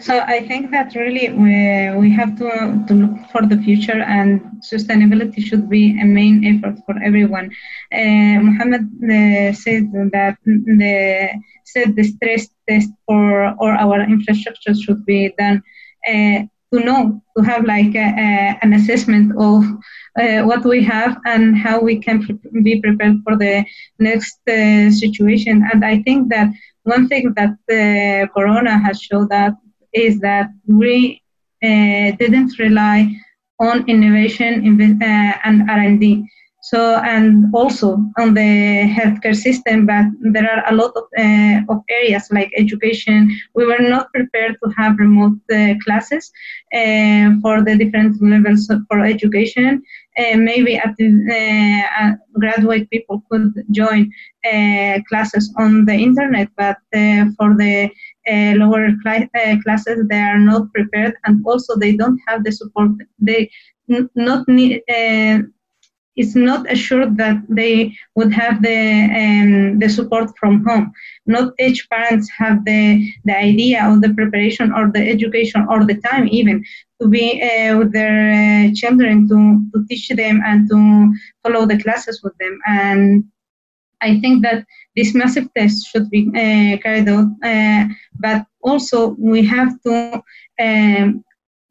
So I think that really we, we have to, to look for the future and sustainability should be a main effort for everyone. Uh, Mohammed uh, said that the, said the stress test for all our infrastructure should be done uh, to know, to have like a, a, an assessment of uh, what we have and how we can pre- be prepared for the next uh, situation. And I think that one thing that uh, Corona has showed that is that we uh, didn't rely on innovation uh, and R&D. So, and also on the healthcare system, but there are a lot of, uh, of areas like education. We were not prepared to have remote uh, classes uh, for the different levels for education. Uh, maybe at the, uh, graduate people could join uh, classes on the internet, but for the lower cl- classes, they are not prepared, and also they don't have the support. They n- not need it's not assured that they would have the um, the support from home. Not each parents have the the idea or the preparation or the education or the time even to be uh, with their uh, children to, to teach them and to follow the classes with them. And I think that this massive test should be uh, carried out, uh, but also we have to um,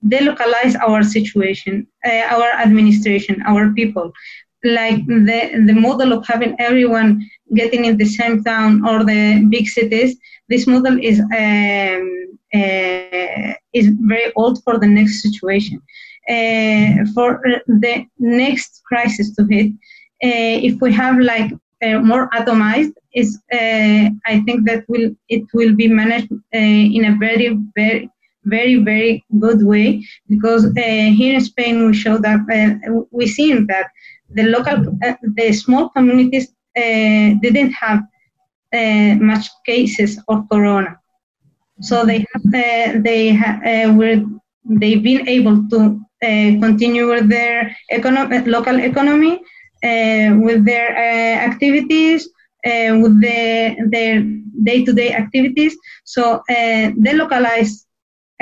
delocalize our situation, uh, our administration, our people. Like the, the model of having everyone getting in the same town or the big cities, this model is um, uh, is very old for the next situation. Uh, for the next crisis to hit, uh, if we have like uh, more atomized, is uh, I think that will it will be managed in a very very very very good way because uh, here in Spain we show that uh, we seen that the local uh, the small communities uh, didn't have uh, much cases of corona. So they have uh, they ha- were they've been able to continue with their econo- local economy with their activities with the, their day-to-day activities. So they localize uh,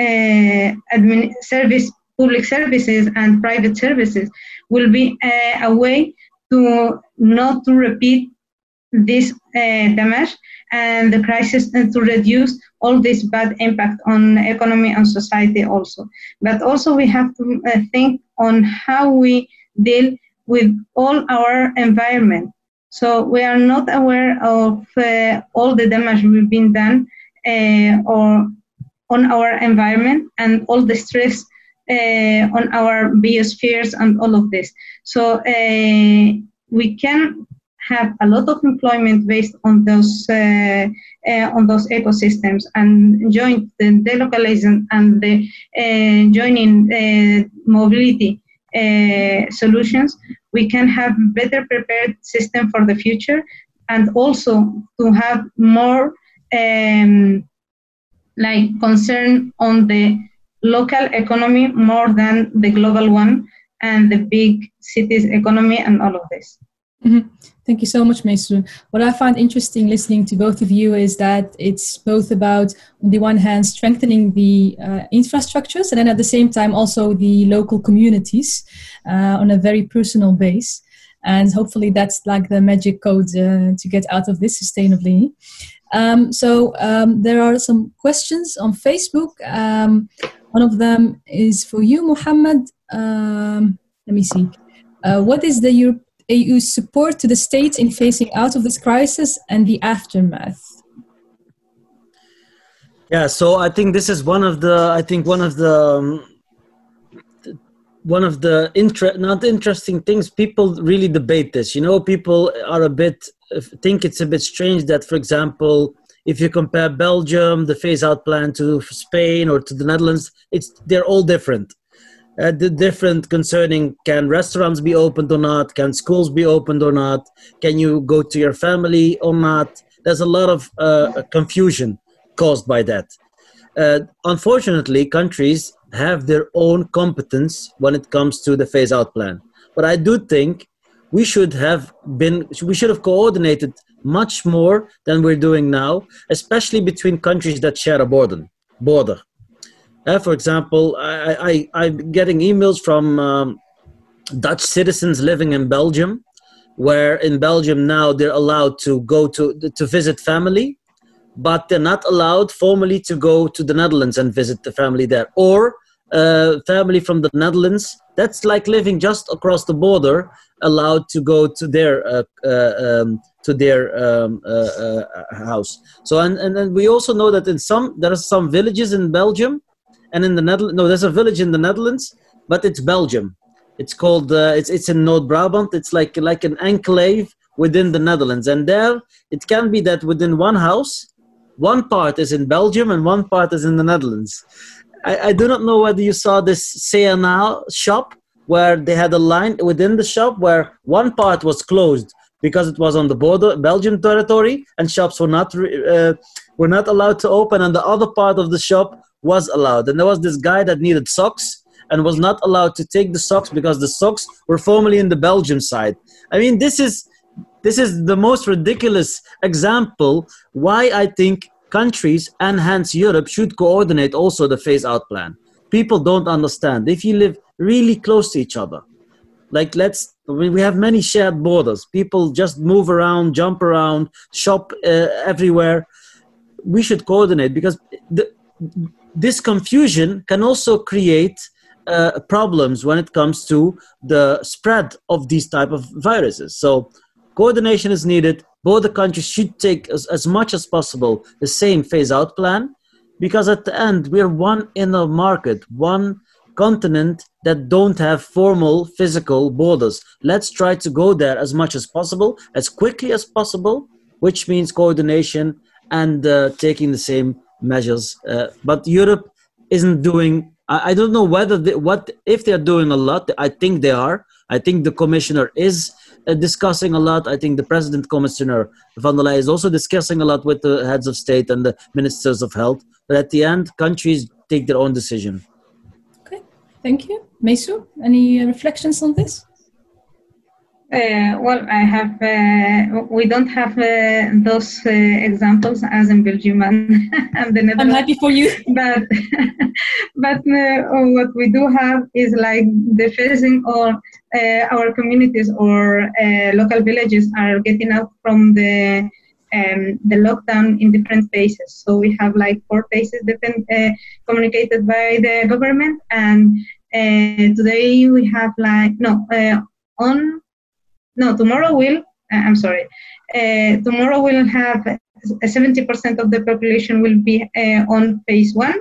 admin service, public services and private services will be uh, a way to not to repeat this uh, damage and the crisis and to reduce all this bad impact on economy and society also. But also we have to uh, think on how we deal with all our environment. So we are not aware of uh, all the damage we've been done uh, or on our environment and all the stress uh, on our biospheres and all of this. So uh, we can have a lot of employment based on those uh, uh on those ecosystems and join the delocalization and the uh, joining uh, mobility solutions. We can have better prepared system for the future and also to have more um, like concern on the local economy more than the global one and the big cities economy and all of this. Mm-hmm. Thank you so much, Maysoon. What I find interesting listening to both of you is that it's both about, on the one hand, strengthening the uh, infrastructures, and then at the same time also the local communities uh, on a very personal base. And hopefully that's like the magic code uh, to get out of this sustainably. Um, so um, there are some questions on Facebook. Um, one of them is for you, Mohammed. Um, let me see. Uh, what is the EU support to the states in facing out of this crisis and the aftermath? Yeah, so I think this is one of the. I think one of the um, one of the inter- not interesting things people really debate this you know people are a bit think it's a bit strange that for example if you compare belgium the phase out plan to spain or to the netherlands it's they're all different. Uh, the different concerning can restaurants be opened or not can schools be opened or not can you go to your family or not? There's a lot of uh, confusion caused by that. Uh, unfortunately countries have their own competence when it comes to the phase out plan. But I do think we should have been we should have coordinated much more than we're doing now especially between countries that share a border border. Uh, for example I, I i'm getting emails from um, dutch citizens living in belgium where in belgium now they're allowed to go to to visit family but they're not allowed formally to go to the netherlands and visit the family there. Or uh, family from the netherlands that's like living just across the border allowed to go to their uh, uh, um, to their um, uh, uh, house. So and, and then we also know that in some there are some villages in belgium and in the netherlands no there's a village in the netherlands but it's belgium. It's called uh, it's it's in North Brabant. It's like like an enclave within the netherlands. And there it can be that within one house one part is in belgium and one part is in the netherlands. I, I do not know whether you saw this CNA shop where they had a line within the shop where one part was closed because it was on the border Belgian territory and shops were not uh, were not allowed to open and the other part of the shop was allowed and there was this guy that needed socks and was not allowed to take the socks because the socks were formerly in the Belgian side I mean this is this is the most ridiculous example why I think countries and hence Europe should coordinate also the phase out plan. People don't understand. If you live really close to each other, like let's we have many shared borders. People just move around, jump around, shop uh, everywhere. We should coordinate because the, this confusion can also create uh, problems when it comes to the spread of these type of viruses. So coordination is needed both the countries should take as, as much as possible the same phase out plan because at the end we're one inner market one continent that don't have formal physical borders let's try to go there as much as possible as quickly as possible which means coordination and uh, taking the same measures uh, but europe isn't doing I, I don't know whether they, what if they're doing a lot i think they are i think the commissioner is uh, discussing a lot. I think the President Commissioner van der Leyen is also discussing a lot with the heads of state and the ministers of health. But at the end, countries take their own decision. Thank you. Maysoon, any reflections on this? Uh, well, I have. Uh, we don't have uh, those uh, examples as in Belgium and, and the Netherlands. I'm happy for you. But but uh, what we do have is like the phasing or uh, our communities or local villages are getting out from the um, the lockdown in different phases. So we have like four phases different, communicated by the government, and today we have like no uh, on no, tomorrow will, uh, I'm sorry, uh, tomorrow we'll have 70% of the population will be uh, on phase one,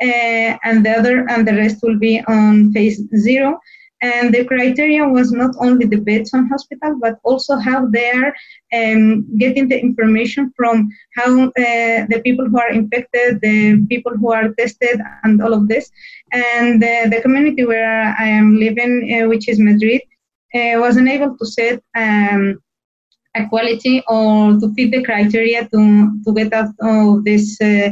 uh, and the other and the rest will be on phase zero. And the criteria was not only the beds on hospital, but also how they are um, getting the information from how uh, the people who are infected, the people who are tested, and all of this. And uh, the community where I am living, which is Madrid, uh, wasn't able to set um, a quality or to fit the criteria to, to get out of this uh,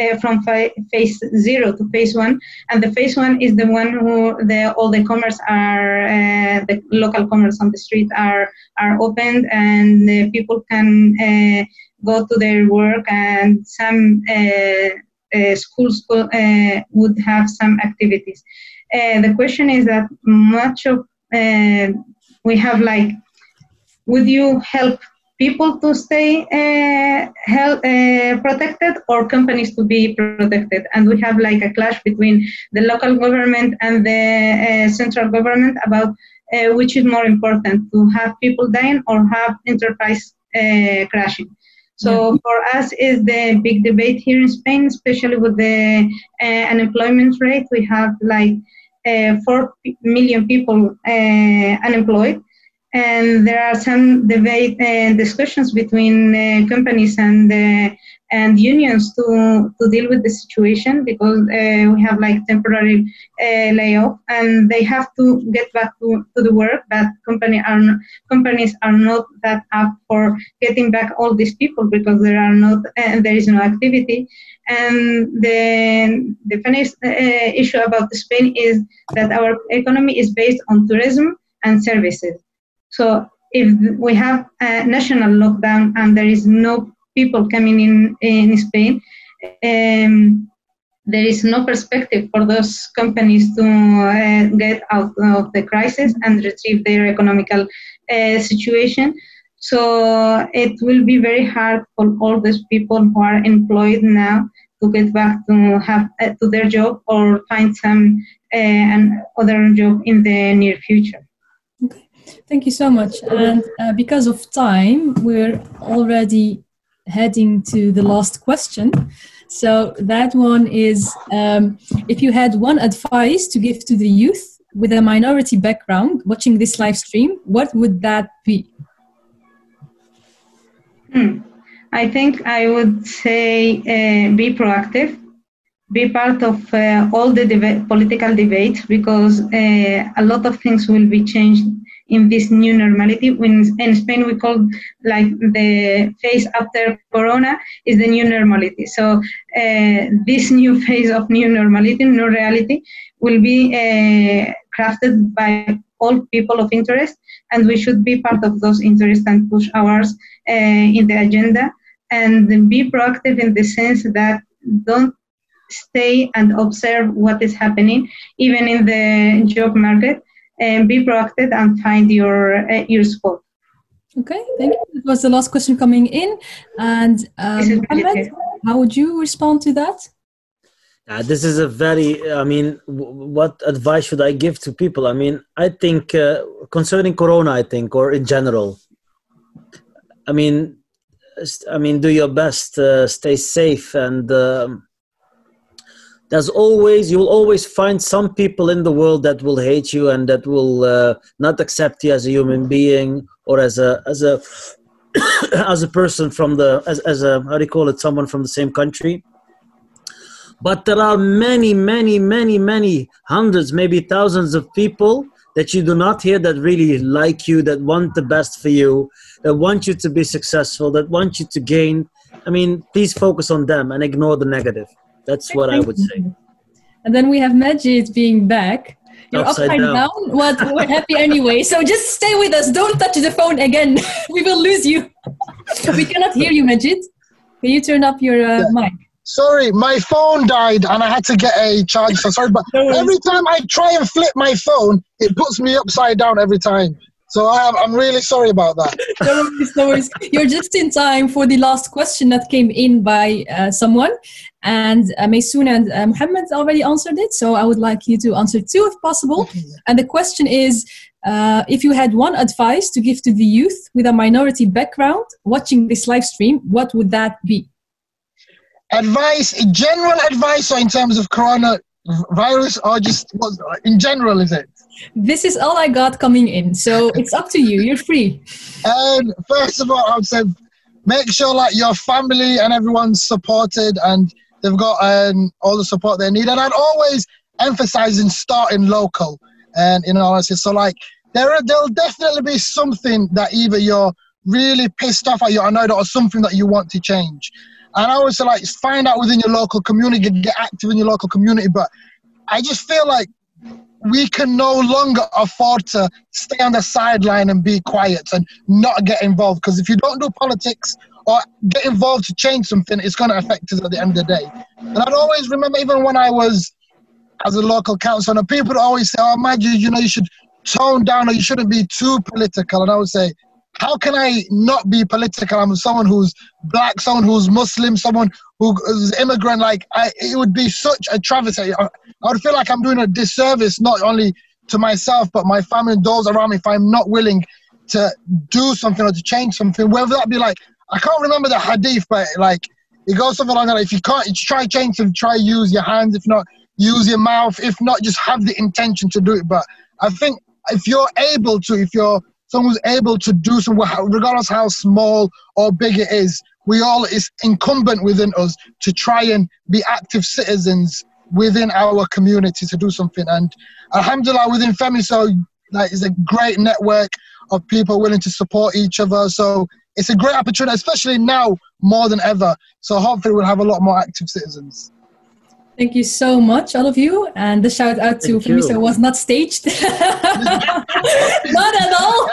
uh, from phase zero to phase one. And the phase one is the one who the, all the commerce are, uh, the local commerce on the street are, are opened and people can uh, go to their work and some uh, schools would have some activities. the question is that much of uh, we have like, would you help people to stay uh, health, uh, protected or companies to be protected? And we have like a clash between the local government and the uh, central government about uh, which is more important, to have people dying or have enterprise uh, crashing. So for us is the big debate here in Spain, especially with the unemployment rate. We have like uh, 4 million people uh, unemployed. And there are some debate and uh, discussions between companies and and unions to, to deal with the situation because uh, we have like temporary uh, layoff and they have to get back to, to the work but company are companies are not that up for getting back all these people because there are not uh, there is no activity. And the the funny uh, issue about Spain is that our economy is based on tourism and services So if we have a national lockdown and there is no people coming in in Spain, um, there is no perspective for those companies to uh, get out of the crisis and retrieve their economical uh, situation. So it will be very hard for all those people who are employed now to get back to have uh, to their job or find some uh, an other job in the near future. Thank you so much. And uh, because of time, we're already heading to the last question. So that one is um, if you had one advice to give to the youth with a minority background watching this live stream, what would that be? Hmm. I think I would say uh, be proactive, be part of uh, all the deba- political debates because uh, a lot of things will be changed in this new normality. When in Spain we call like the phase after Corona is the new normality. So uh, this new phase of new normality, new reality, will be uh, crafted by all people of interest, and we should be part of those interests and push ours uh, in the agenda and be proactive in the sense that don't stay and observe what is happening even in the job market and be proactive and find your uh, your spot. Okay thank you. That was the last question coming in. And um, Mohammed, how would you respond to that? Uh, this is a very i mean w- what advice should i give to people? I mean i think uh, concerning corona i think or in general i mean I mean, do your best, uh, stay safe, and um, there's always you'll always find some people in the world that will hate you and that will uh, not accept you as a human being or as a as a as a person from the as as a how do you call it someone from the same country. But there are many, many, many, many hundreds, maybe thousands of people that you do not hear that really like you, that want the best for you, that want you to be successful, that want you to gain. I mean, please focus on them and ignore the negative. That's what I would say. And then we have Magid being back. You're upside, upside down. down. Well, we're happy anyway. So just stay with us. Don't touch the phone again. we will lose you. we cannot hear you, Magid. Can you turn up your uh, yeah. mic? Sorry, my phone died and I had to get a charge. So sorry, but every time I try and flip my phone, it puts me upside down every time. So I, am really sorry about that. no worries, no worries. You're just in time for the last question that came in by uh, someone. And uh, Maysoon and uh, Mohammed already answered it. So I would like you to answer two if possible. And the question is uh, if you had one advice to give to the youth with a minority background watching this live stream, what would that be? Advice, general advice, or in terms of coronavirus, or just in general, is it? This is all I got coming in, so it's up to you. You're free. And first of all, I would say make sure like your family and everyone's supported and they've got um, all the support they need. And I'd always emphasize in starting local. And in all honesty, so like there are, there'll definitely be something that either you're really pissed off at, you're annoyed, or something that you want to change. And I always say like find out within your local community, get active in your local community. But I just feel like we can no longer afford to stay on the sideline and be quiet and not get involved. Because if you don't do politics or get involved to change something, it's going to affect us at the end of the day. And I'd always remember, even when I was as a local council, and people always say, "Oh, Maggie, you know, you should tone down or you shouldn't be too political." And I would say, how can I not be political? I'm someone who's black, someone who's Muslim, someone who is immigrant. Like, I, it would be such a travesty. I, I would feel like I'm doing a disservice not only to myself but my family and those around me if I'm not willing to do something or to change something. Whether that be like, I can't remember the hadith, but like it goes something like that. If you can't, try change something, try use your hands. If not, use your mouth. If not, just have the intention to do it. But I think if you're able to, if you're someone who's able to do something, regardless how small or big it is, we all it's incumbent within us to try and be active citizens within our community to do something. And Alhamdulillah, within FEMYSO, like is a great network of people willing to support each other. So it's a great opportunity, especially now more than ever. So hopefully we'll have a lot more active citizens. Thank you so much, all of you. And the shout out to FEMYSO was not staged. not at all.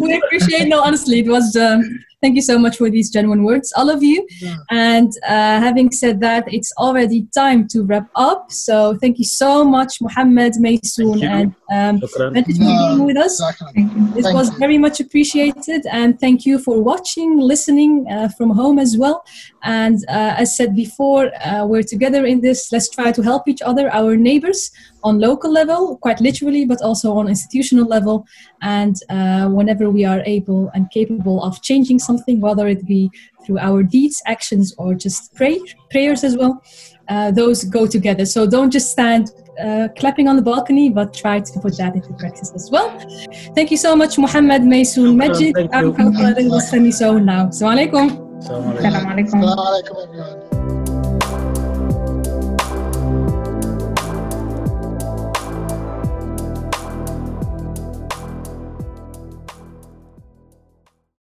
we appreciate, no, honestly, it was, um, thank you so much for these genuine words, all of you. Yeah. And uh, having said that, it's already time to wrap up. So thank you so much, Mohammed, Maysoon, and um, thank you for being with us. Exactly. It was you. very much appreciated. And thank you for watching, listening uh, from home as well. And uh, as said before, uh, we're together in this. Let's try to help each other, our neighbors, on local level, quite literally, but also on institutional level. And uh, whenever we are able and capable of changing something, whether it be through our deeds, actions, or just pray, prayers as well, uh, those go together. So don't just stand uh, clapping on the balcony, but try to put that into practice as well. Thank you so much, Mohammed Maysoon Magid. thank I'm. Kawthar Al-Wassani. So now, Assalamu alaikum. Assalamualaikum. Assalamualaikum. Assalamualaikum.